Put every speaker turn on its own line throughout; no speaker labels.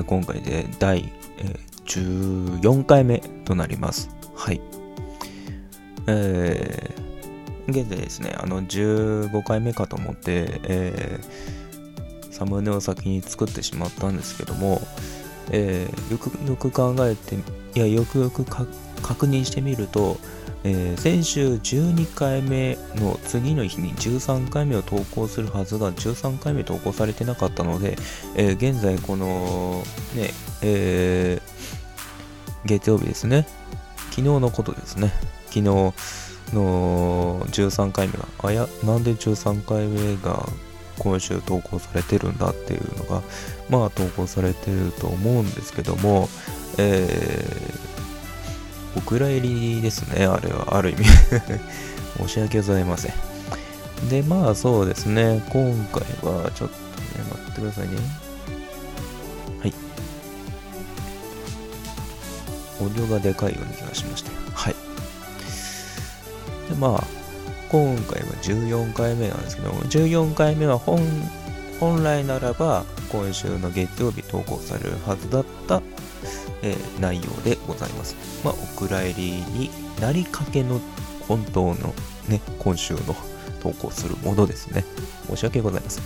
ー、今回で第、えー、14回目となります。はい。えー、現在ですね、あの、15回目かと思って、えー、サムネを先に作ってしまったんですけども、えー、よくよく考えて、いや、よくよく確認してみると、えー先週12回目の次の日に13回目を投稿するはずが13回目投稿されてなかったので、えー現在このね、えー月曜日ですね。昨日のことですね。昨日の13回目があやなんで13回目が今週投稿されてるんだっていうのがまあ投稿されてると思うんですけどもえーお蔵入りですね、あれは、ある意味。申し訳ございません。で、まあそうですね、今回はちょっとね、待ってくださいね。はい。オーディオがでかいような気がしました。はい。で、まあ、今回は14回目なんですけども、14回目は本、本来ならば、今週の月曜日投稿されるはずだったえー内容でございます。まあ、お蔵入りになりかけの本当のね、今週の投稿するものですね。申し訳ございません。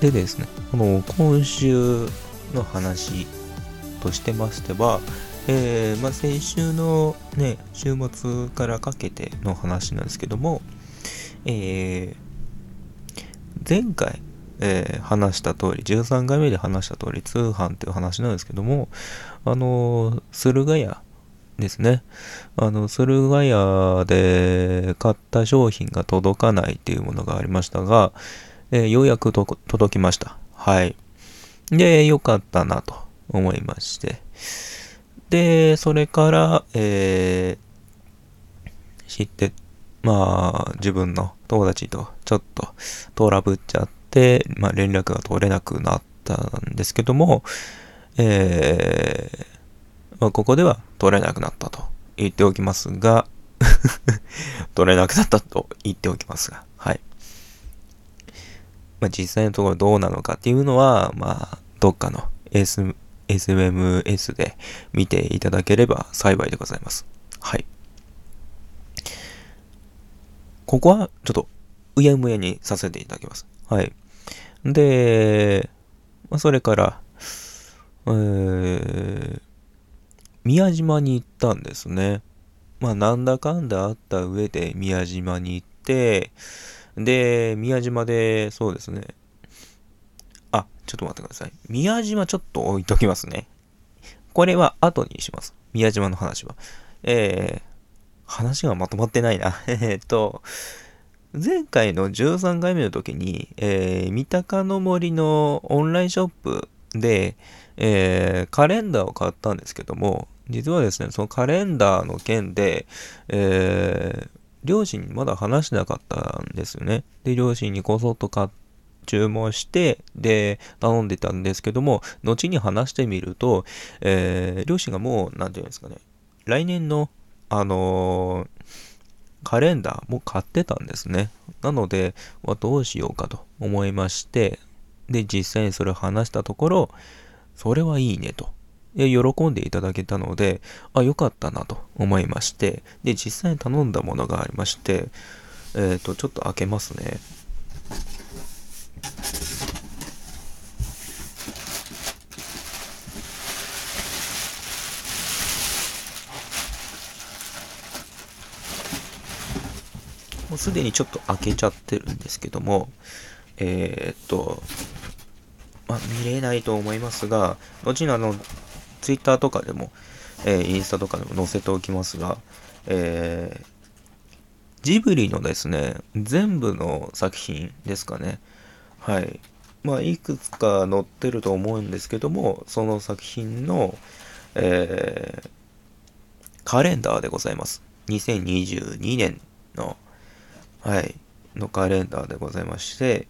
でですね、この今週の話としてましては、えーまあ、先週のね、週末からかけての話なんですけども、えー前回、えー話した通り、13回目で話した通り、通販っていう話なんですけども、あの駿河屋ですね。あの、駿河屋で買った商品が届かないっていうものがありましたが、えーようやく届きました。はい。で、よかったなと思いまして。で、それから、えー知って、まあ、自分の友達とちょっとトラブっちゃって、まあ、連絡が取れなくなったんですけども、えーまあ、ここでは取れなくなったと言っておきますが、取れなくなったと言っておきますが、はい。まあ、実際のところどうなのかっていうのは、まあ、どっかの S SMMS で見ていただければ幸いでございます。はい。ここはちょっとうやむやにさせていただきます。はい。で、ま、それから、えー、宮島に行ったんですね。まあ、なんだかんだあった上で宮島に行って、で、宮島で、そうですね。あ、ちょっと待ってください。宮島ちょっと置いときますね。これは後にします。宮島の話は。えー、話がまとまってないな。えっと、前回の13回目の時に、えー、三鷹の森のオンラインショップで、えーカレンダーを買ったんですけども、実はですね、そのカレンダーの件で、えー両親にまだ話してなかったんですよね。で、両親にこそっと買っ注文して、で、頼んでたんですけども、後に話してみると、えー両親がもう、なんていうんですかね、来年の、あのーカレンダーも買ってたんですね。なので、まあどうしようかと思いまして、で、実際にそれを話したところ、それはいいねと。で喜んでいただけたので、あ、よかったなと思いまして、で、実際に頼んだものがありまして、えっ、と、ちょっと開けますね。すでにちょっと開けちゃってるんですけども、えーっと、まあ、見れないと思いますが、後にあの、ツイッターとかでも、えーインスタとかでも載せておきますが、えージブリのですね、全部の作品ですかね。はい。まあ、いくつか載ってると思うんですけども、その作品の、えーカレンダーでございます。2022年の、はい、のカレンダーでございまして、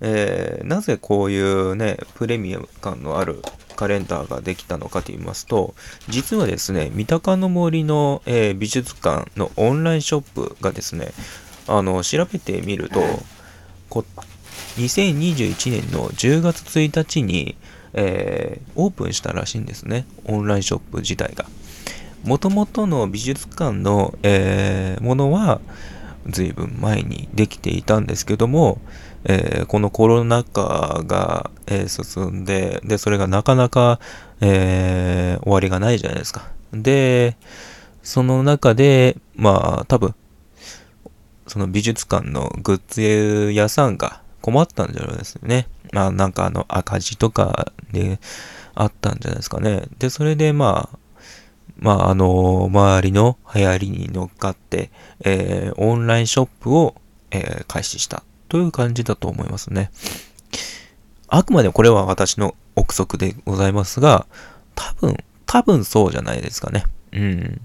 えーなぜこういうね、プレミアム感のあるカレンダーができたのかと言いますと、実はですね、三鷹の森の、えー美術館のオンラインショップがですね、あの、調べてみると、こ2021年の10月1日に、えー、オープンしたらしいんですね。オンラインショップ自体が。もともとの美術館の、えー、ものは、随分前にできていたんですけども、えー、このコロナ禍が、えー、進んで、で、それがなかなか、えー、終わりがないじゃないですか。で、その中で、まあ、多分、その美術館のグッズ屋さんが困ったんじゃないですよね。まあ、なんかあの赤字とかであったんじゃないですかね。で、それでまあ、まあ、あの、周りの流行りに乗っかって、えー、オンラインショップを、えー、開始したという感じだと思いますね。あくまでこれは私の憶測でございますが、多分、多分そうじゃないですかね。うん。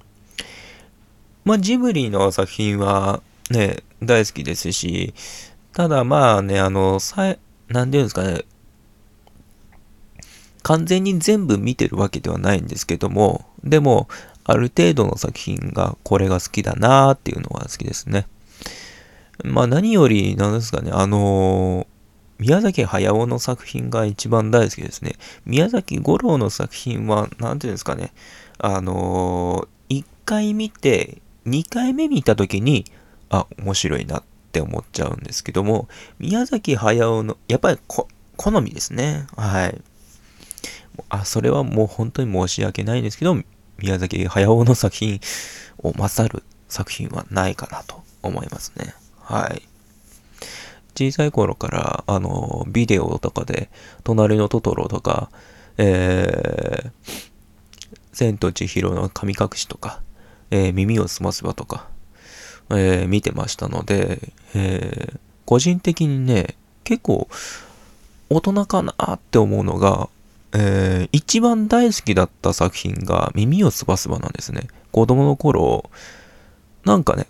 まあ、ジブリの作品はね、大好きですし、ただまあね、あの、さえ、なんていうんですかね、完全に全部見てるわけではないんですけども、でも、ある程度の作品がこれが好きだなーっていうのが好きですね。まあ何より、なんですかね、あのー、宮崎駿の作品が一番大好きですね。宮崎五郎の作品は、なんていうんですかね、あのー、1回見て、2回目見た時に、あ、面白いなって思っちゃうんですけども、宮崎駿の、やっぱり好みですね。はい。あ、それはもう本当に申し訳ないんですけど、宮崎駿の作品を勝る作品はないかなと思いますね。はい。小さい頃から、あの、ビデオとかで、隣のトトロとか、えー、千と千尋の神隠しとか、えー、耳をすませばとか、えー、見てましたので、えー、個人的にね、結構、大人かなって思うのが、えー、一番大好きだった作品が耳をすばすばなんですね。子供の頃、なんかね、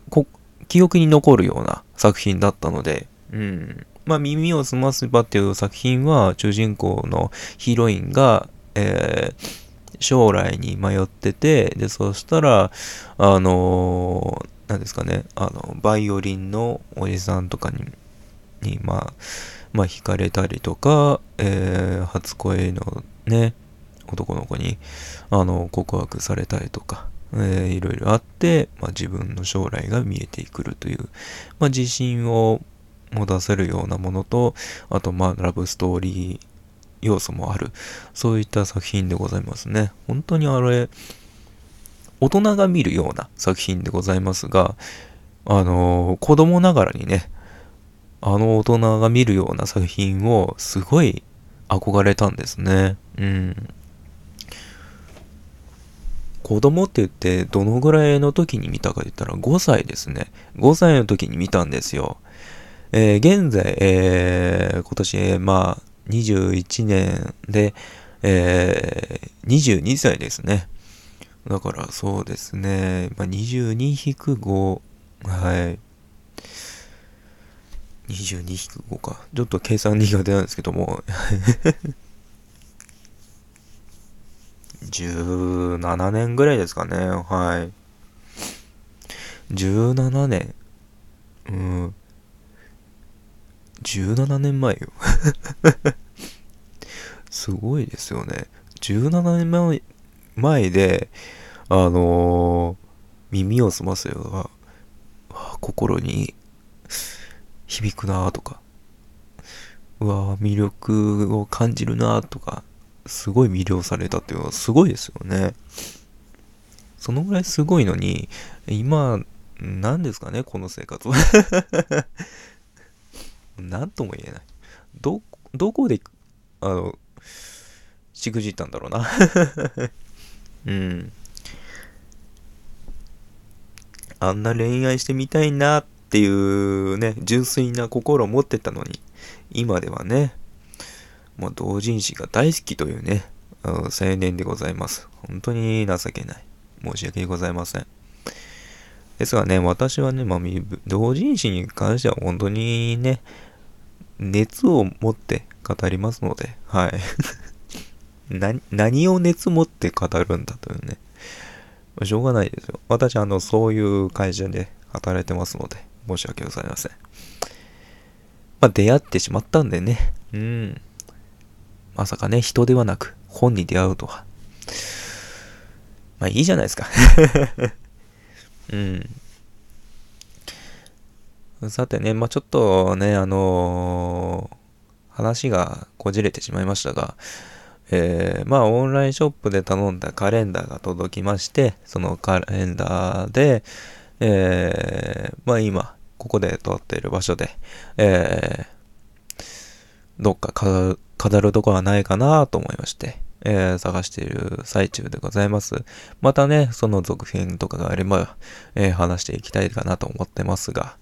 記憶に残るような作品だったので、うん。まあ、耳をすませばっていう作品は、主人公のヒロインが、えー、将来に迷ってて、で、そしたら、あのー、なんですかね、あの、バイオリンのおじさんとかに、に、まあ、まあ、惹かれたりとか、えー、初恋のね、男の子に、あの、告白されたりとか、えー、いろいろあって、まあ、自分の将来が見えてくるという、まあ、自信を持たせるようなものと、あと、まあ、ラブストーリー要素もある、そういった作品でございますね。本当にあれ、大人が見るような作品でございますが、あのー、子供ながらにね、あの大人が見るような作品をすごい憧れたんですね。うん。子供って言ってどのぐらいの時に見たか言ったら5歳ですね。5歳の時に見たんですよ。えー、現在、えー、今年、まあ、21年で、えー、22歳ですね。だからそうですね、まあ、22-5、はい。22-5か。ちょっと計算苦手なんですけども。17年ぐらいですかね。はい。17年。うん。17年前よ。すごいですよね。17年前前で、あのー、耳を澄ませば、心に響くなとか、うわ魅力を感じるなとか、すごい魅了されたっていうのはすごいですよね。そのぐらいすごいのに、今、何ですかね、この生活は。何とも言えない。ど、どこで、あの、しくじったんだろうな。うん。あんな恋愛してみたいなっっていうね、純粋な心を持ってたのに、今ではね、もう同人誌が大好きというね、青年でございます。本当に情けない。申し訳ございません。ですがね、私はね、まあ、同人誌に関しては本当にね、熱を持って語りますので、はい。何、何を熱持って語るんだというね。しょうがないですよ。私、あの、そういう会社で働いてますので、申し訳ございません。まあ、出会ってしまったんでね。うん。まさかね、人ではなく、本に出会うとは。まあいいじゃないですか うん。さてね、まあちょっとね、あのー、話がこじれてしまいましたが、えー、まあオンラインショップで頼んだカレンダーが届きまして、そのカレンダーで、えー、まあ今、ここで撮っている場所で、えー、どっか飾るとこはないかなと思いまして、えー、探している最中でございます。またね、その続編とかがあれば、えー、話していきたいかなと思ってますが、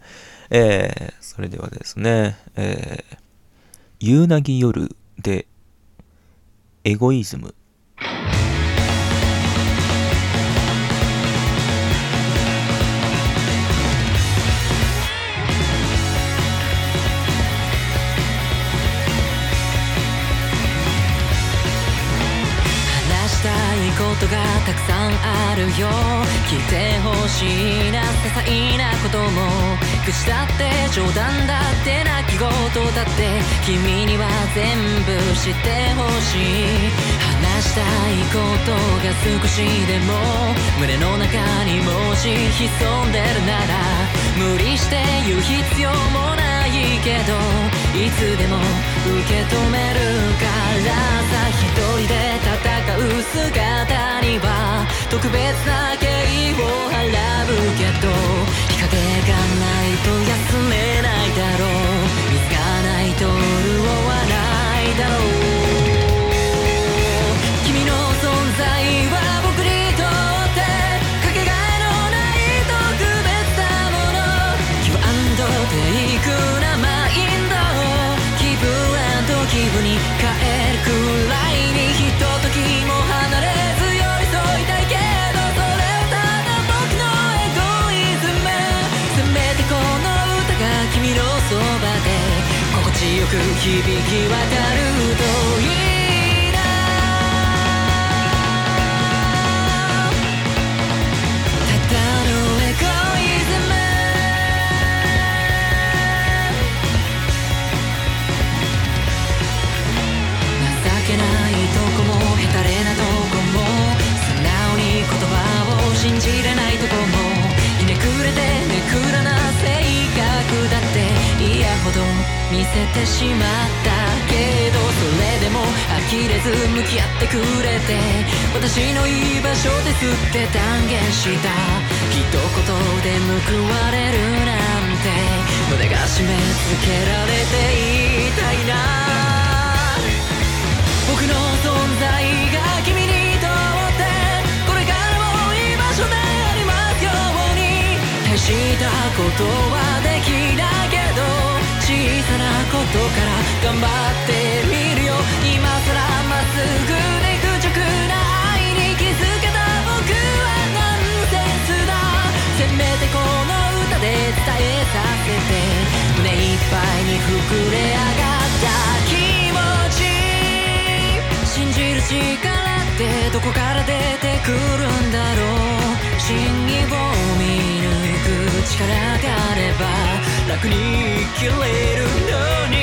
えー、それではですね、えー、夕凪夜で、エゴイズム。
んあるよ聞いてほしいな些細なことも口だって冗談だって泣き言だって君には全部知ってほしい。話したいことが少しでも胸の中にもし潜んでるなら無理して言う必要もない。けどいつでも受け止めるからさ一人で戦う姿には特別な敬意を払うけど日陰がないと休めないだろう見つかないと潤わないだろう響き渡るといい。てしまったけどそれでも呆れず向き合ってくれて私の居場所ですって断言した。一言で報われるなんて。胸が締め付けられていたいな。僕の存在が君にしたことはできない。さなことから頑張ってみるよ。今さらまっすぐで愚直な愛に気づけた僕はナンセンスだ。せめてこの歌で伝えさせて。胸いっぱいに膨れ上がる。力ってどこから出てくるんだろう。真意を見抜く力があれば楽に生きれるのに。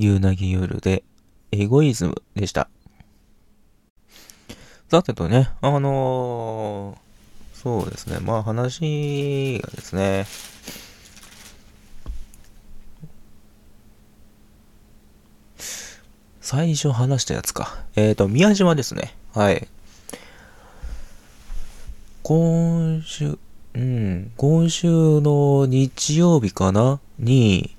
ゆうなぎゆるでエゴイズムでした。さてとね、あのー、そうですね、まあ話がですね、最初話したやつか。えっ、ー、と、宮島ですね。はい。今週、うん、今週の日曜日かな？に、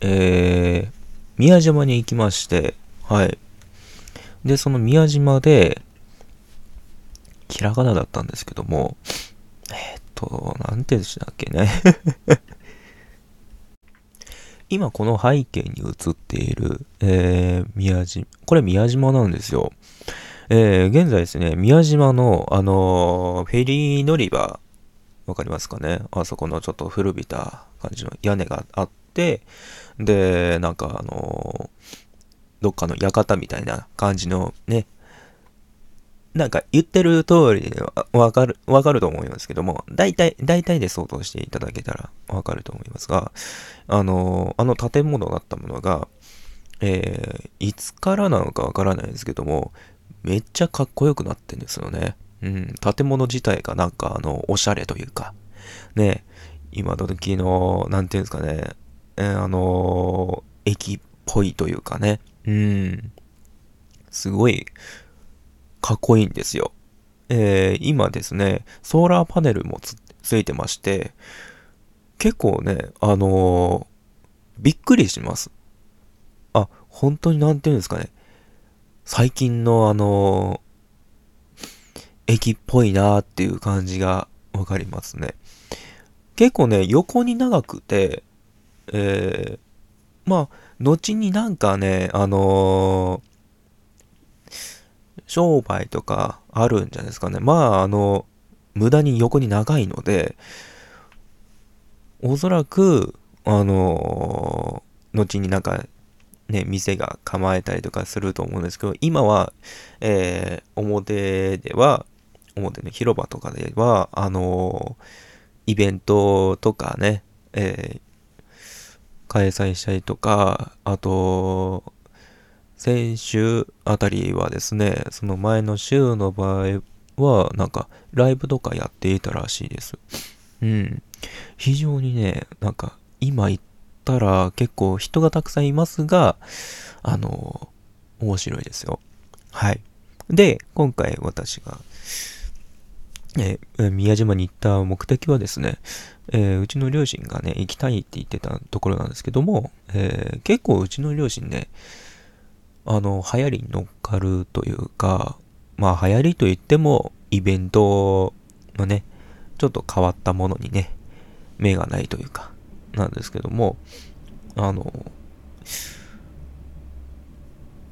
えー、宮島に行きまして、はい。で、その宮島で、ひらがなだったんですけども、えー、っと、なんてでしたっけね 今この背景に映っている、えー、宮島、これ宮島なんですよ。えー、現在ですね、宮島の、あの、フェリー乗り場、わかりますかねあそこのちょっと古びた感じの屋根があって、で、なんかあのどっかの館みたいな感じのね、なんか言ってる通りでわかる、わかると思いますけども、大体、大体で想像していただけたらわかると思いますが、あの、あの建物だったものが、えー、いつからなのかわからないですけども、めっちゃかっこよくなってんですよね。うん、建物自体がなんかあの、おしゃれというか、ね、今時の、なんていうんですかね、えー、あのー、駅っぽいというかね、うん、すごい、かっこいいんですよ。えー、今ですね、ソーラーパネルもつついてまして、結構ね、あの、びっくりします。あ、本当になんていうんですかね。最近のあの、駅っぽいなーっていう感じがわかりますね。結構ね、横に長くて、えー、まあ、後になんかね、あの商売とかあるんじゃないですかね。まあ、あの、無駄に横に長いので、おそらく、あの後になんか、ね、店が構えたりとかすると思うんですけど、今は、えー、表では、表の広場とかでは、あのイベントとかね、えー、開催したりとか、あと、先週あたりはですね、その前の週の場合は、なんか、ライブとかやっていたらしいです。うん。非常にね、なんか、今行ったら結構人がたくさんいますが、あの、面白いですよ。はい。で、今回私が、えー、宮島に行った目的はですね、えー、うちの両親がね、行きたいって言ってたところなんですけども、えー、結構うちの両親ね、あの、流行りに乗っかるというか、まあ流行りといっても、イベントのね、ちょっと変わったものにね、目がないというか、なんですけども、あの、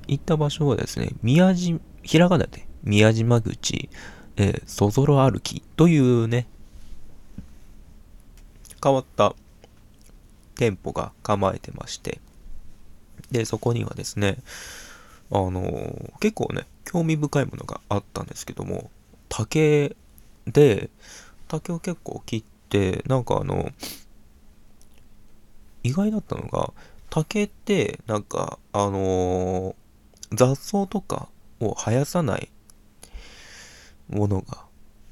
行った場所はですね、宮島、ひらがなで宮島口、えー、そぞろ歩きというね、変わった店舗が構えてまして、で、そこにはですね、あのー、結構ね、興味深いものがあったんですけども、竹で、竹を結構切って、なんかあの、意外だったのが、竹って、なんか、あのー、雑草とかを生やさないものが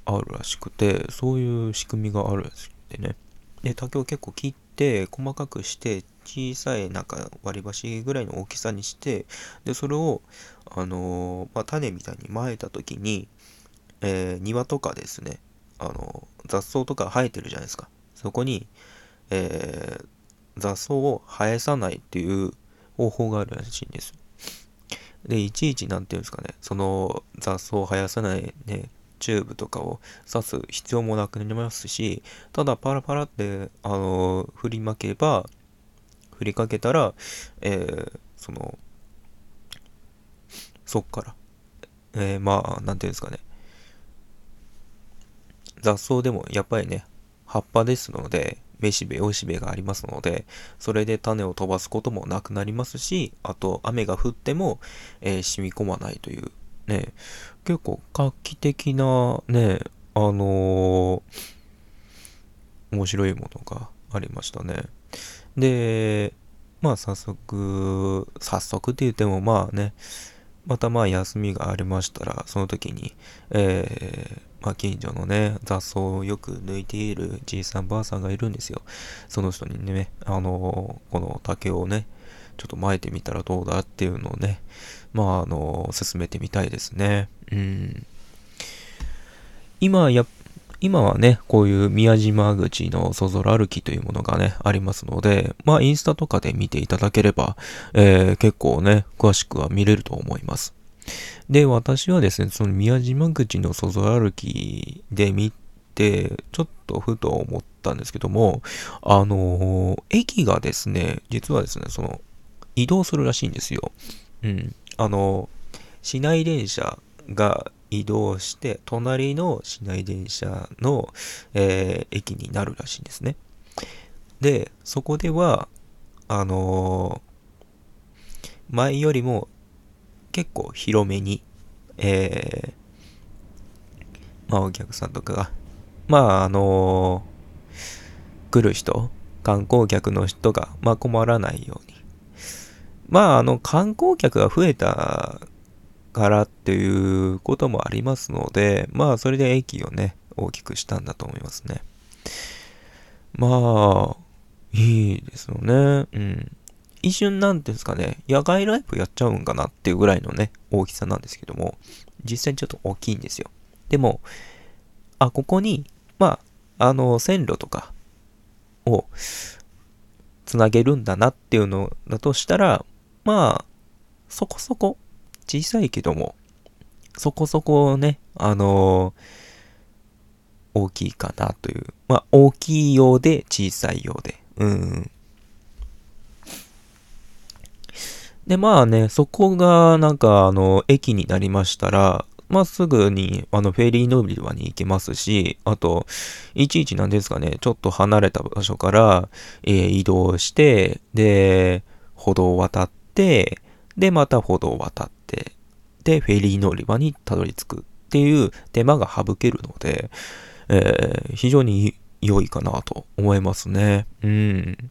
あるらしくて、そういう仕組みがあるらしくてね。で、竹を結構切って、細かくして、小さいなんか割り箸ぐらいの大きさにして、で、それを、あのー、まあ、種みたいに撒いた時に、えー、庭とかですね、あのー、雑草とか生えてるじゃないですか。そこに、えー雑草を生えさないっていう方法があるらしいんです。で、いちいち、なんていうんですかね、その雑草を生やさないね、チューブとかを刺す必要もなくなりますし、ただパラパラって、あの振りまけば、振りかけたら、えー、その、そっから、えー、まあ、なんていうんですかね。雑草でもやっぱりね、葉っぱですので、めしべ、おしべがありますので、それで種を飛ばすこともなくなりますし、あと雨が降っても、えー、染み込まないという、ね、結構画期的なね、あのー、面白いものがありましたね。で、まあ早速、早速って言ってもまあね、またまあ休みがありましたら、その時に、えー、まあ近所のね、雑草をよく抜いているじいさんばあさんがいるんですよ。その人にね、あのこの竹をね、ちょっと巻いてみたらどうだっていうのをね、まああの進めてみたいですね。うん。今や、今はね、こういう宮島口のそぞろ歩きというものがね、ありますので、まあインスタとかで見ていただければ、えー、結構ね、詳しくは見れると思います。で、私はですね、その宮島口のそぞ歩きで見て、ちょっとふと思ったんですけども、あのー、駅がですね、実はですね、その、移動するらしいんですよ。うん。あのー、市内電車が移動して、隣の市内電車の、えー、駅になるらしいんですね。で、そこでは、あの、前よりも結構広めに、えー、まあお客さんとかが、まああのー、来る人、観光客の人が、まあ困らないように。まああの観光客が増えたからっていうこともありますので、まあそれで駅をね、大きくしたんだと思いますね。まあ、いいですよね。うん。一瞬なんですかね、野外ライブやっちゃうんかなっていうぐらいのね、大きさなんですけども、実際にちょっと大きいんですよ。でも、あ、ここに、まあ、あの、線路とかをつなげるんだなっていうのだとしたら、まあ、そこそこ小さいけども、そこそこね、あのー、大きいかなという。まあ、大きいようで小さいようで。うん。で、まあね、そこがなんかあの、駅になりましたら、まあ、すぐに、あの、フェリー乗り場に行けますし、あと、いちいちなんですかね、ちょっと離れた場所から、えー、移動して、で、歩道を渡って、で、また歩道を渡って、で、フェリー乗り場にたどり着くっていう手間が省けるので、えー、非常に良いかなと思いますね。うん。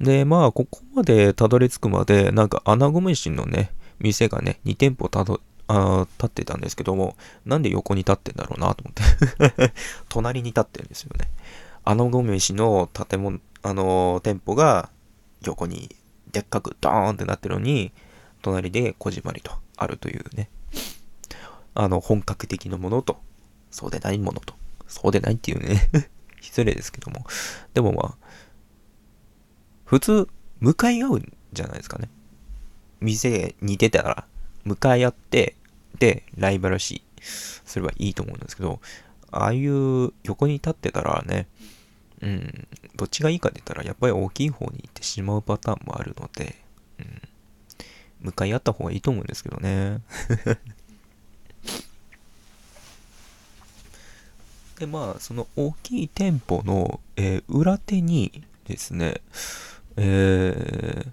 で、まあ、ここまでたどり着くまで、なんか、穴子飯のね、店がね、2店舗たど、あ立ってたんですけども、なんで横に立ってんだろうなと思って。隣に立ってるんですよね。穴子飯の建物、あのー、店舗が横にでっかくドーンってなってるのに、隣でこじまりとあるというね、あの、本格的なものと、そうでないものと、そうでないっていうね。失礼ですけども、でもまあ、普通、向かい合うんじゃないですかね。店に出たら、向かい合って、で、ライバル視すればいいと思うんですけど、ああいう横に立ってたらね、うん、どっちがいいかって言ったら、やっぱり大きい方に行ってしまうパターンもあるので、うん、向かい合った方がいいと思うんですけどね。で、まあ、その大きい店舗の、えー、裏手にですね、えー、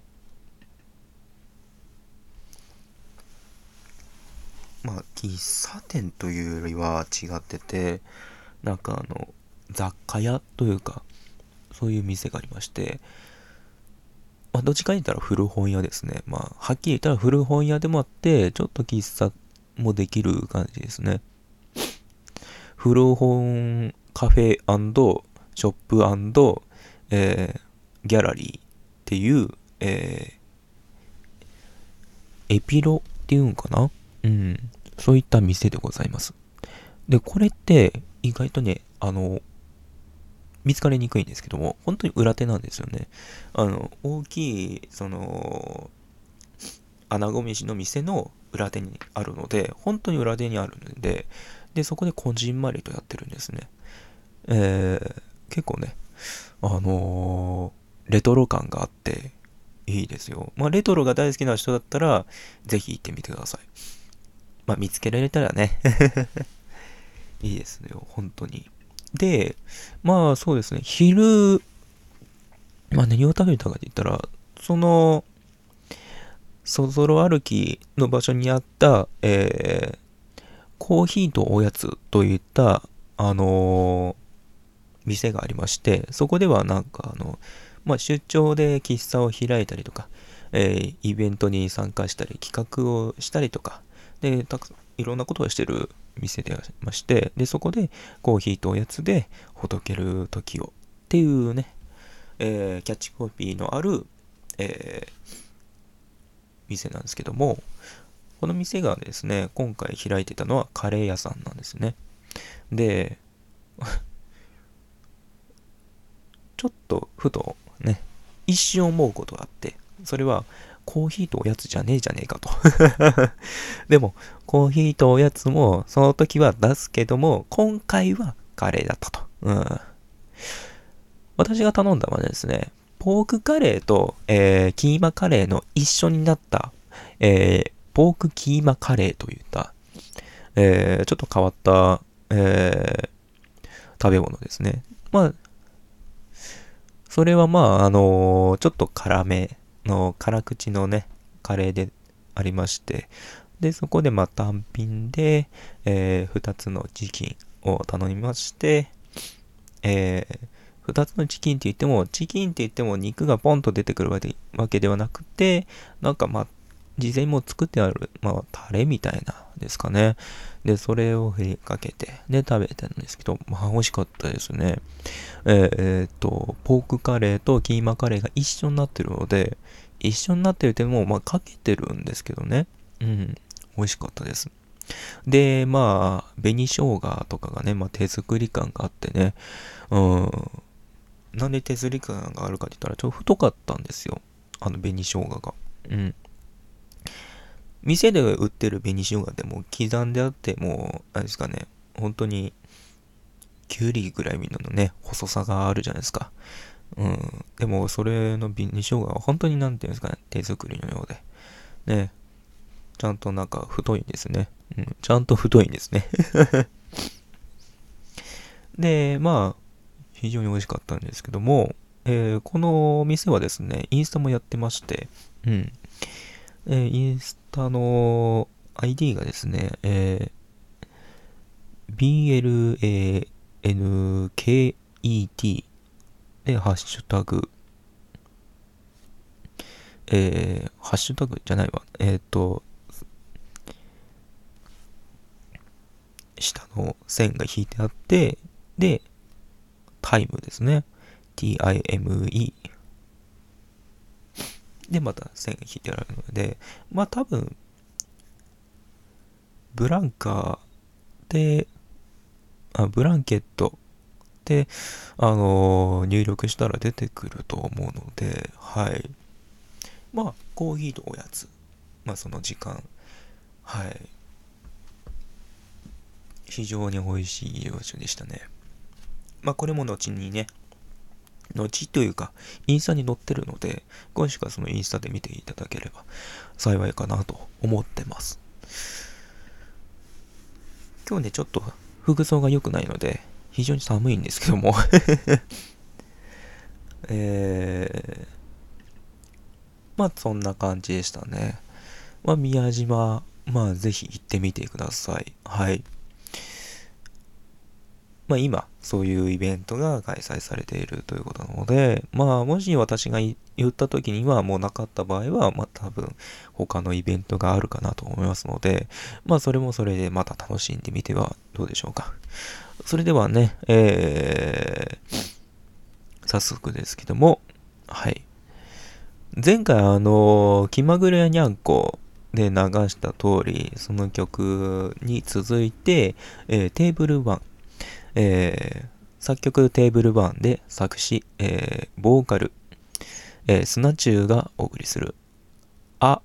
まあ、喫茶店というよりは違ってて、なんかあの、雑貨屋というか、そういう店がありまして、まあ、どっちかに言ったら古本屋ですね。まあ、はっきり言ったら古本屋でもあって、ちょっと喫茶もできる感じですね。古本カフェショップえー、ギャラリーっていう、えー、エピロっていうんかな？うん。そういった店でございます。で、これって意外とね、あの、見つかりにくいんですけども、本当に裏手なんですよね。あの、大きい、その、穴子飯の店の裏手にあるので、本当に裏手にあるので、で、そこでこじんまりとやってるんですね。えー、結構ね、あのー、レトロ感があって、いいですよ。まあ、レトロが大好きな人だったら、ぜひ行ってみてください。まあ、見つけられたらね いいですよ、本当に。で、まあそうですね、昼、まあ何を食べたかって言ったら、その、そぞろ歩きの場所にあった、えー、コーヒーとおやつといった、あのー、店がありまして、そこではなんかあの、まあ、出張で喫茶を開いたりとか、えーイベントに参加したり、企画をしたりとか、で、たくさんいろんなことをしてる店でありまして、で、そこでコーヒーとおやつでほどける時をっていうね、えーキャッチコピーのある、えー店なんですけども、この店がですね、今回開いてたのはカレー屋さんなんですね。で、ちょっとふとね、一瞬思うことがあって、それはコーヒーとおやつじゃねえじゃねえかと。でも、コーヒーとおやつもその時は出すけども、今回はカレーだったと。うん。私が頼んだのはですね、ポークカレーと、えーキーマカレーの一緒になった、えーポークキーマカレーといった、えーちょっと変わった、えー食べ物ですね。まあ、それはまあ、あのーちょっと辛めの、辛口のね、カレーでありまして、で、そこでまあ単品で、え2つのチキンを頼みまして、え2つのチキンって言っても、チキンって言っても肉がポンと出てくるわけわけではなくて、なんかまあ、事前にも作ってある、まあ、タレみたいなですかね。で、それを振りかけて、で、食べてるんですけど、まあ、美味しかったですね。えーえーっと、ポークカレーとキーマカレーが一緒になってるので、一緒になってるっても、まあ、かけてるんですけどね。うん、美味しかったです。で、まあ、紅生姜とかがね、まあ、手作り感があってね、うん、なんで手作り感があるかって言ったら、ちょっと太かったんですよ。あの紅生姜が。うん。店で売ってる紅生姜でもう刻んであって、もう、あれですかね、本当に、きゅうりぐらいみんなのね、細さがあるじゃないですか。うん。でも、それの紅生姜は本当になんていうんですかね、手作りのようで。ね。ちゃんとなんか太いんですね。うん。ちゃんと太いんですね。で、まあ、非常に美味しかったんですけども、えーこのお店はですね、インスタもやってまして、うん。えーインスタの ID がですね、えー BLANKET で、ハッシュタグ、えーハッシュタグじゃないわ。えっ、と、下の線が引いてあって、で、タイムですね。t-i-m-e。で、また線が引いてあるので、まあ多分、ブランカーで、あ、ブランケットで、あのー入力したら出てくると思うので、はい。まあ、コーヒーとおやつ。まあ、その時間。はい。非常に美味しい洋酒でしたね。まあ、これも後にね、後というか、インスタに載ってるので、詳しくはそのインスタで見ていただければ幸いかなと思ってます。今日ね、ちょっと服装が良くないので、非常に寒いんですけども、えー、まあそんな感じでしたね。まあ宮島、まあぜひ行ってみてください。はい。まあ今、そういうイベントが開催されているということなので、まあもし私が言った時にはもうなかった場合は、まあ多分他のイベントがあるかなと思いますので、まあそれもそれでまた楽しんでみてはどうでしょうか。それではね、えー、早速ですけども、はい。前回あの、気まぐれやにゃんこで流した通り、その曲に続いて、えーテーブルワン、えー作曲テーブルバーンで作詞、えーボーカル、えー、スナチューがお送りする、あ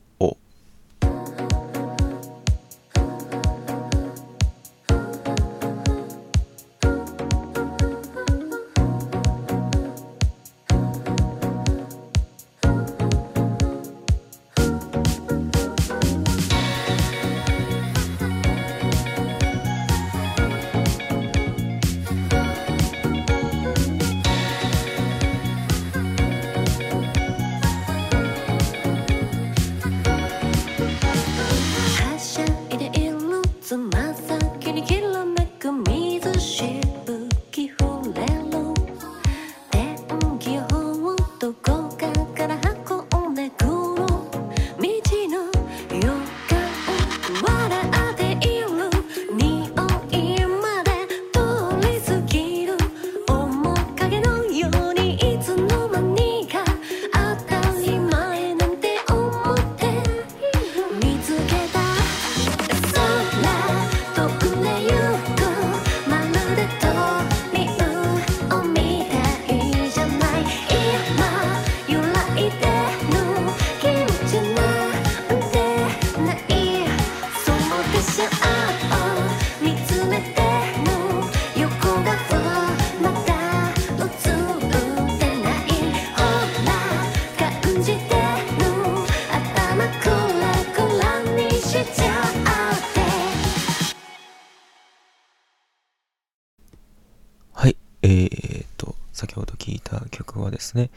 ね、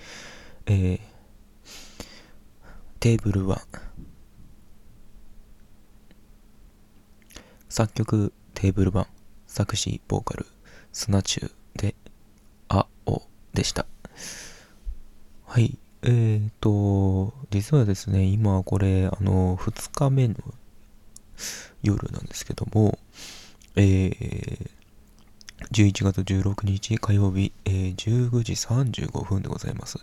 えー、テーブルワン。作曲テーブルワン。作詞ボーカル、スナチュで、あおでした。はい。えーと、実はですね、今これ、あの、2日目の夜なんですけども、えー、11月16日火曜日、えー、19時35分でございます。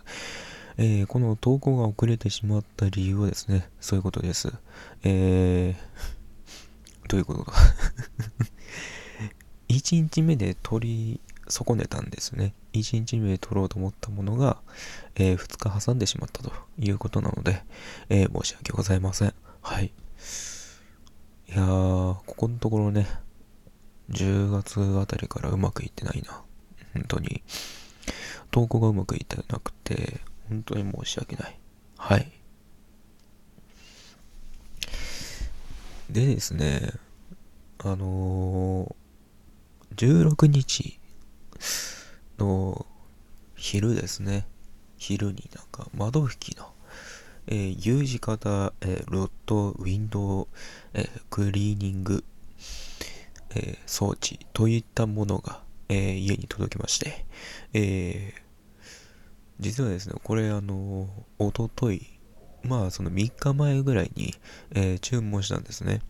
えー、この投稿が遅れてしまった理由はですね、そういうことです。えー、どういうことだ？1日目で取り損ねたんですね。1日目で取ろうと思ったものが、えー、2日挟んでしまったということなので、えー、申し訳ございません。はい。いやー、ここのところね、10月あたりからうまくいってないな。本当に。投稿がうまくいってなくて、本当に申し訳ない。はい。でですね、あのー、16日の昼ですね。昼になんか窓拭きの、えー、U 字型、えー、ロッドウィンドウ、えー、クリーニング、え装置といったものが、え家に届きまして、え実はですね、これあの、おととい、まあその3日前ぐらいに、え注文したんですね。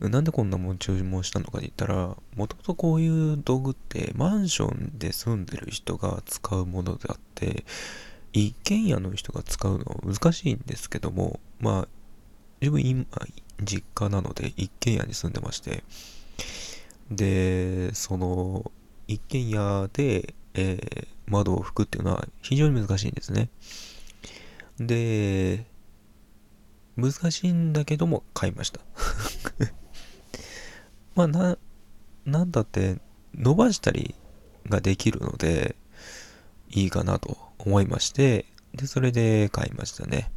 なんでこんなもん注文したのかで言ったら、もともとこういう道具ってマンションで住んでる人が使うものであって、一軒家の人が使うのは難しいんですけども、まあ、自分今、実家なので一軒家に住んでまして、で、その、一軒家で、えー、窓を拭くっていうのは非常に難しいんですね。で、難しいんだけども買いました まあな、なんだって伸ばしたりができるのでいいかなと思いまして、で、それで買いましたね。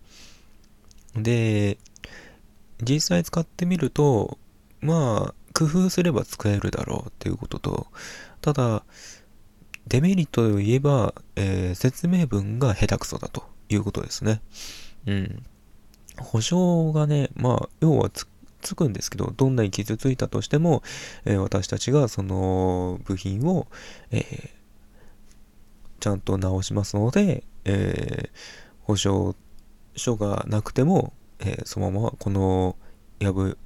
で、実際使ってみると、まあ、工夫すれば使えるだろうっていうことと、ただ、デメリットを言えば、えー、説明文が下手くそだということですね。うん。保証がね、まあ、要はつつくんですけど、どんなに傷ついたとしても、えー、私たちがその部品を、えー、ちゃんと直しますので、え保証書がなくても、えそのままこのやぶ、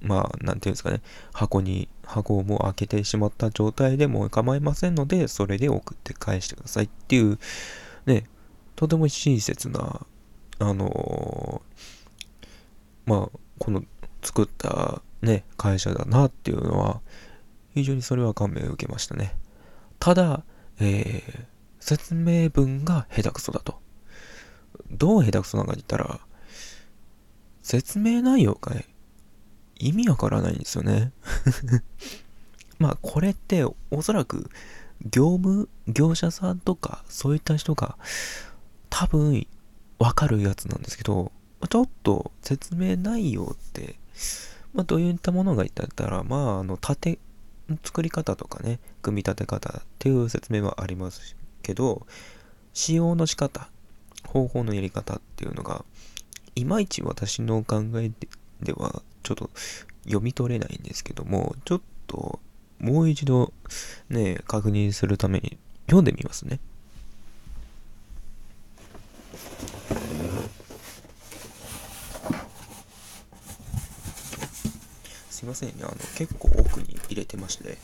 まあ、なんていうんですかね、箱に箱をもう開けてしまった状態でも構いませんので、それで送って返してくださいっていう、ね、とても親切な、あのー、まあ、この作ったね、会社だなっていうのは、非常にそれは感銘を受けましたね。ただ、えー、説明文が下手くそだと。どう下手くそなのか言ったら、説明内容が意味わからないんですよね。まあこれっておそらく業務業者さんとかそういった人が多分わかるやつなんですけどちょっと説明内容ってまあどういったものがいったらまああの縦作り方とかね組み立て方っていう説明はありますけど使用の仕方方法のやり方っていうのがいまいち私の考えではちょっと読み取れないんですけども、ちょっともう一度ね、確認するために読んでみますね。すいませんね、あの結構奥に入れてまして、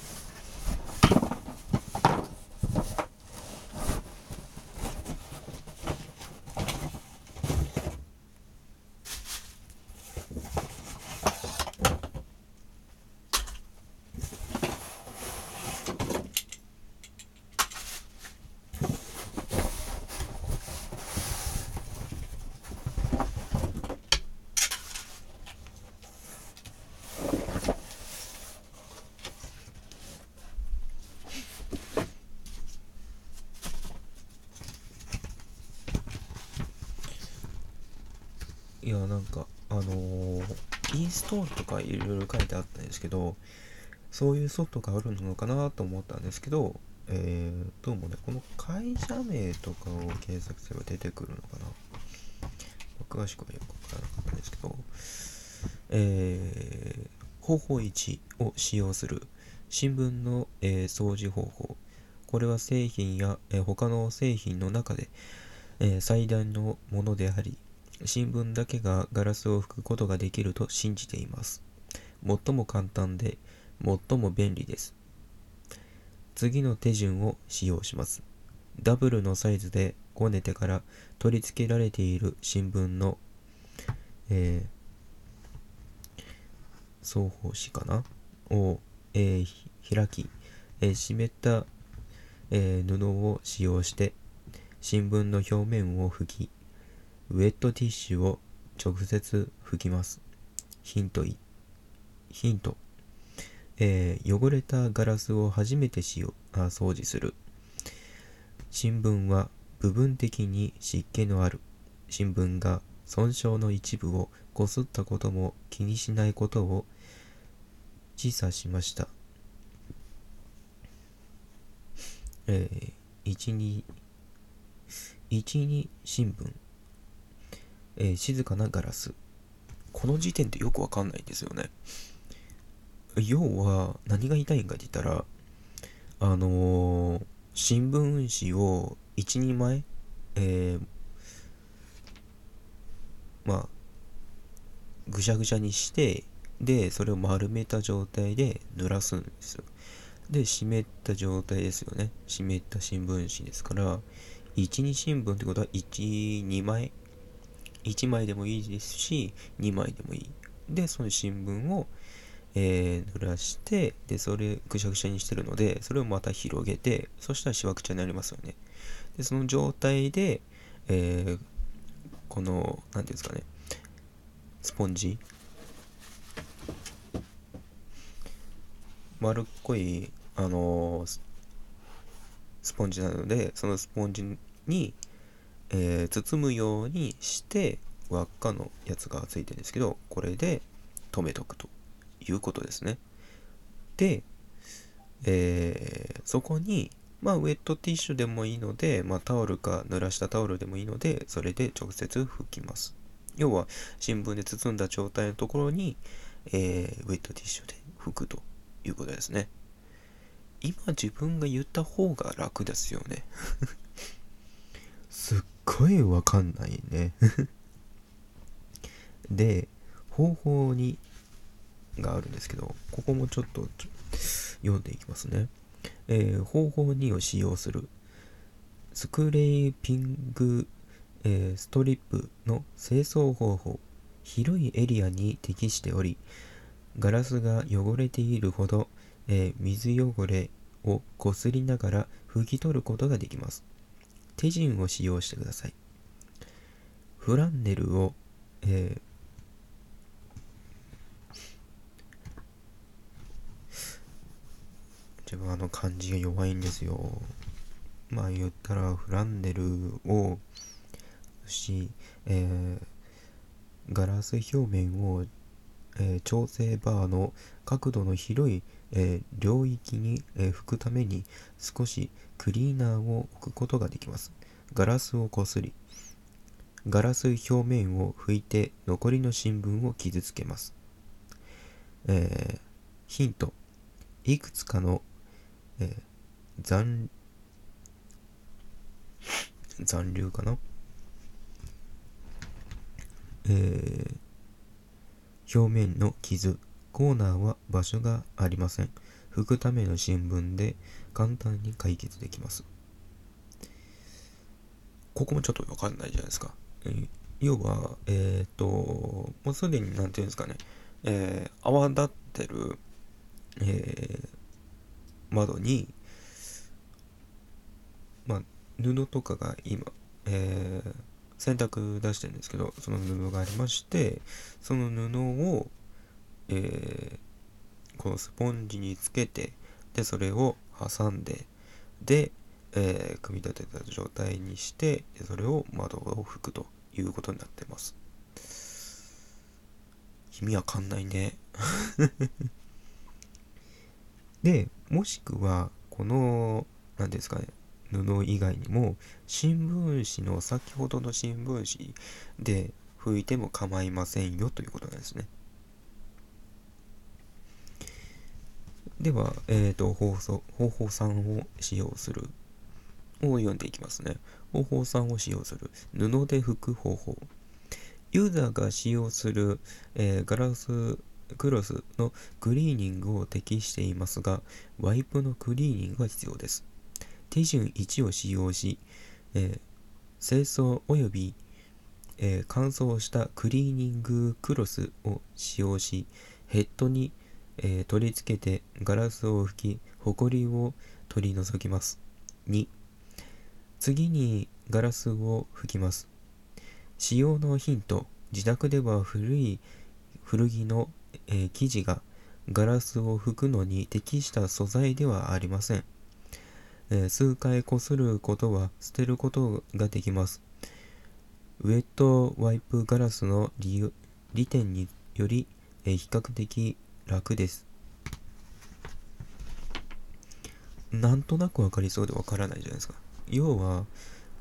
ねやなんかあのー、インストールとかいろいろ書いてあったんですけどそういうソフトがあるのかなと思ったんですけどえー、どうもね、この会社名とかを検索すれば出てくるのかな。詳しくはよくわからなかったんですけど、えー、方法1を使用する新聞の、えー、掃除方法。これは製品や、えー、他の製品の中で、え、最大のものであり、新聞だけがガラスを拭くことができると信じています。最も簡単で、最も便利です。次の手順を使用します。ダブルのサイズでこねてから取り付けられている新聞の、えー、双方紙かな？を、えー、開き、えー、湿った、え、布を使用して新聞の表面を拭きウェットティッシュを直接拭きますヒント1ヒント、えー、汚れたガラスを初めて使用あ掃除する新聞は部分的に湿気のある新聞が損傷の一部をこすったことも気にしないことを示唆しました。えー、1、2、1、2新聞、えー、静かなガラス。この時点でよくわかんないんですよね。要は、何が言いたいんかって言ったら、あのー、新聞紙を1、2枚、えー、まあ、ぐしゃぐしゃにして、で、それを丸めた状態で濡らすんですよ。で、湿った状態ですよね。湿った新聞紙ですから、1、2新聞ってことは1、2枚 ?1 枚でもいいですし、2枚でもいい。で、その新聞を、えー、濡らして、で、それぐしゃぐしゃにしてるので、それをまた広げて、そしたらしわくちゃになりますよね。で、その状態で、えー、この、何ていうんですかね、スポンジ、丸っこい、あのー、スポンジなので、そのスポンジに、えー、包むようにして、輪っかのやつがついてるんですけど、これで留めとくと。いうことですね。で、えー、そこに、まあ、ウェットティッシュでもいいので、まあ、タオルか濡らしたタオルでもいいので、それで直接拭きます。要は、新聞で包んだ状態のところに、えー、ウェットティッシュで拭くということですね。今自分が言った方が楽ですよね。すっごいわかんないね で、方法にがあるんですけど、ここもちょっと読んでいきますね。えー、方法2を使用する。スクレーピング、えー、ストリップの清掃方法。広いエリアに適しており、ガラスが汚れているほど、えー、水汚れをこすりながら拭き取ることができます。手順を使用してください。フランネルを、えー自分あの漢字が弱いんですよ。まあ言ったらフランネルをし、えー、ガラス表面を、えー、調整バーの角度の広い、えー、領域に、え拭くために少しクリーナーを置くことができます。ガラスをこすり、ガラス表面を拭いて残りの新聞を傷つけます。えヒント。いくつかのえー、残、残留かな？えー、表面の傷、コーナーは場所がありません。拭くための新聞で簡単に解決できます。ここもちょっとわかんないじゃないですか。えー、要は、えっ、ー、と、もうすでに、なんていうんですかね、えー、泡立ってる、えー、窓に、まあ、布とかが今、えー、洗濯出してるんですけど、その布がありまして、その布を、えー、このスポンジにつけて、で、それを挟んで、で、えー、組み立てた状態にして、それを窓を拭くということになってます。意味わかんないね。で、もしくは、この何ですかね布以外にも新聞紙の先ほどの新聞紙で拭いても構いませんよということなんですね。では、えっ、ー、と、方法方法3を使用するを読んでいきますね。方法3を使用する布で拭く方法。ユーザーが使用する、えー、ガラスクロスのクリーニングを適していますが、ワイプのクリーニングが必要です。手順1を使用し、えー、清掃及び、えー、乾燥したクリーニングクロスを使用し、ヘッドに、えー、取り付けてガラスを拭き、ホコリを取り除きます。2、次にガラスを拭きます。使用のヒント、自宅では古い古着の、えー、生地がガラスを拭くのに適した素材ではありません。えー、数回こすることは捨てることができます。ウェットワイプガラスの利利点により、えー、比較的楽です。なんとなくわかりそうでわからないじゃないですか。要は、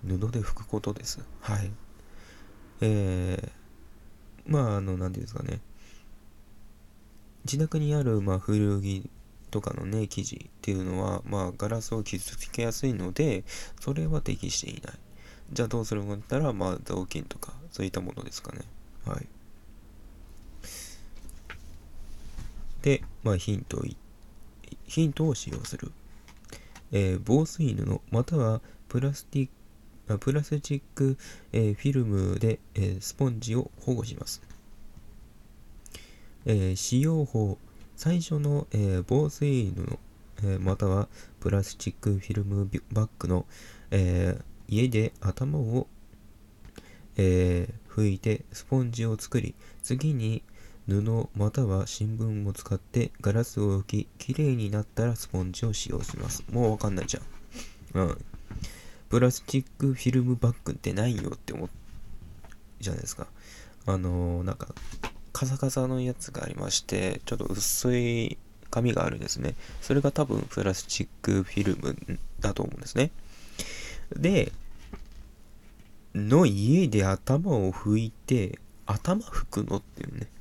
布で拭くことです。はい。えー、まあ、あの、なんていうんですかね。自宅にある、まあ、古着とかのね、生地っていうのは、まあ、ガラスを傷つけやすいので、それは適していない。じゃあどうするかって言ったら、まあ、雑巾とか、そういったものですかね。はい。で、まあ、ヒントヒントを使用する。えー、防水布またはプラスティックプラスチック、えー、フィルムで、えー、スポンジを保護します。え使用法。最初の、えー、防水布、えー、またはプラスチックフィルムバッグの、え、家で頭を、え拭いてスポンジを作り次に布または新聞を使ってガラスを拭ききれいになったらスポンジを使用します。もうわかんないじゃん。うん。プラスチックフィルムバッグってないよって思うじゃないですか。あのー、なんかカサカサのやつがありまして、ちょっと薄い紙があるんですね。それが多分プラスチックフィルムだと思うんですね。で、の家で頭を拭いて、頭拭くのっていうね。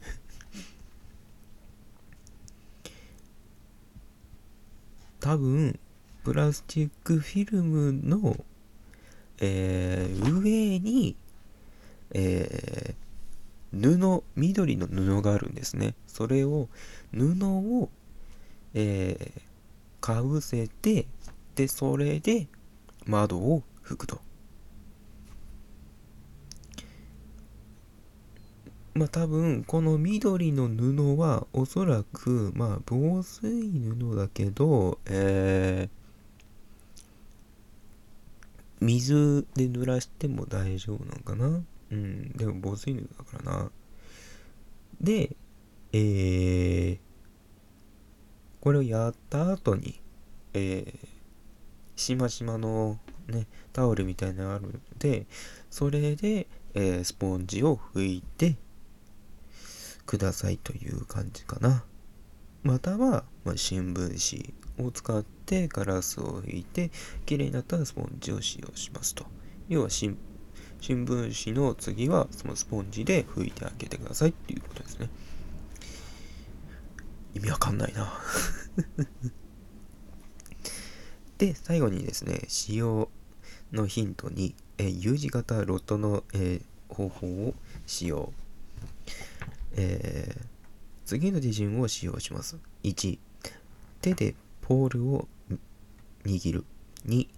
多分、プラスチックフィルムの、えー、上に、えー、布、緑の布があるんですね。それを、布を、えー、かぶせて、で、それで窓を拭くと。まあ多分、この緑の布はおそらく、まあ防水布だけど、えー、水で濡らしても大丈夫なのかなうん、でも防水布だからな。で、えー、これをやった後に、えー、しましまのね、タオルみたいなのがあるので、それで、えー、スポンジを拭いてくださいという感じかな。または、まあ、新聞紙を使ってガラスを拭いて、綺麗になったらスポンジを使用しますと。要は新新聞紙の次はそのスポンジで拭いてあげてくださいっていうことですね。意味わかんないな で、最後にですね、使用のヒントに、え U 字型ロットの、えー、方法を使用。えー、次の手順を使用します。1、手でポールを握る。2、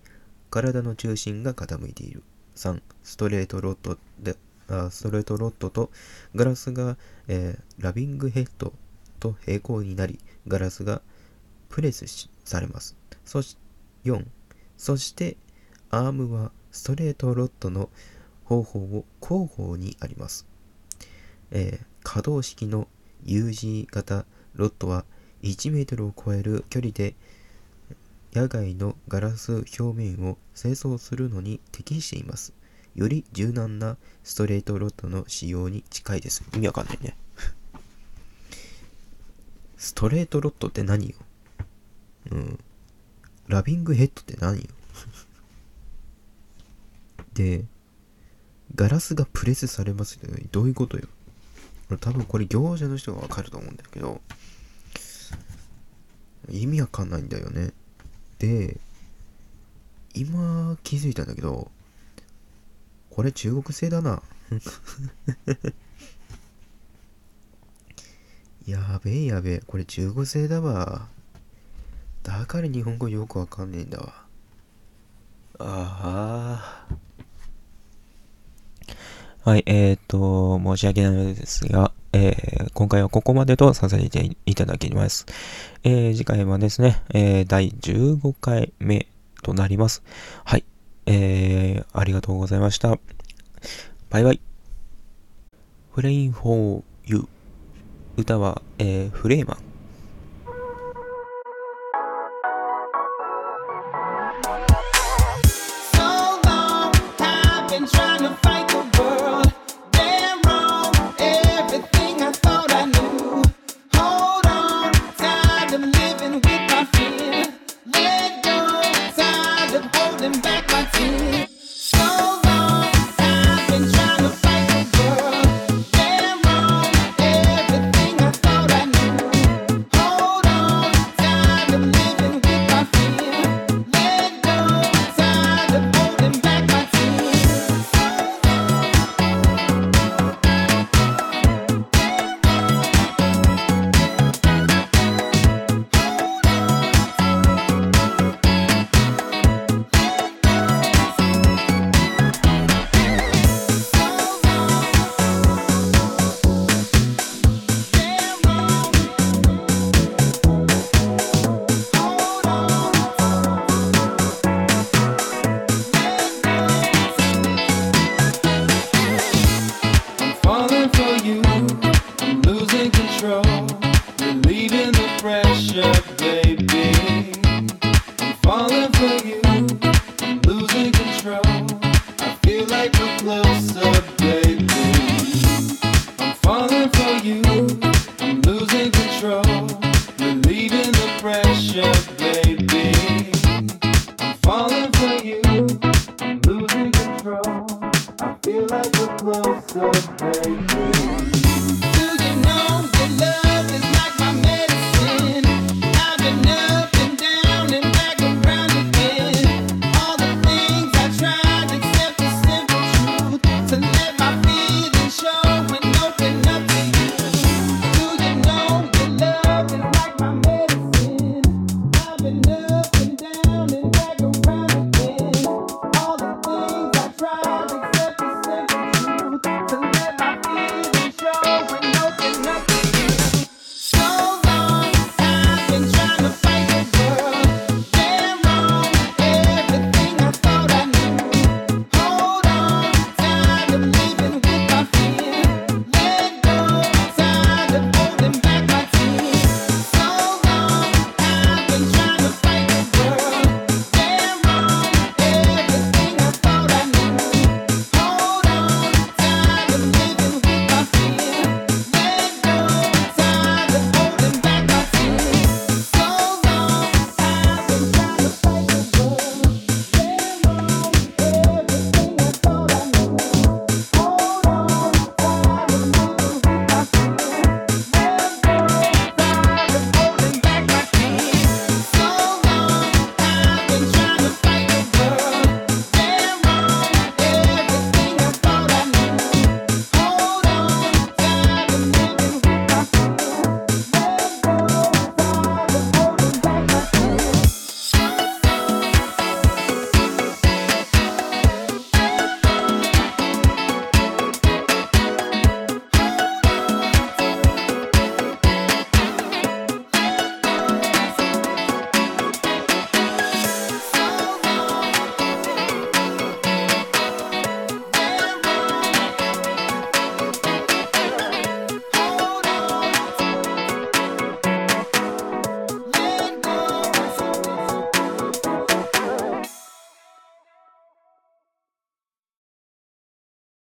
体の中心が傾いている。3ストレートロットであストレートロットとガラスが、えー、ラビングヘッドと平行になりガラスがプレスされます。そし4そしてアームはストレートロットの方法を後方にあります、えー、可動式の U 字型ロットは1メートルを超える距離で野外のガラス表面を清掃するのに適しています。より柔軟なストレートロッドの使用に近いです。意味わかんないね。ストレートロッドって何よ？うん。ラビングヘッドって何よ？で、ガラスがプレスされますってどういうことよ？多分これ業者の人がわかると思うんだけど、意味わかんないんだよね。で、今気づいたんだけど、これ中国製だな。やべえやべえ。これ中国製だわ。だから日本語よくわかんねえんだわ。ああ。はい、えっ、ー、と、申し訳ないのですが、えー、今回はここまでとさせていただきます。えー、次回はですね、えー、第15回目となります。はい、えー、ありがとうございました。バイバイ。フレインフォーユー。歌は、えー、フレーマン。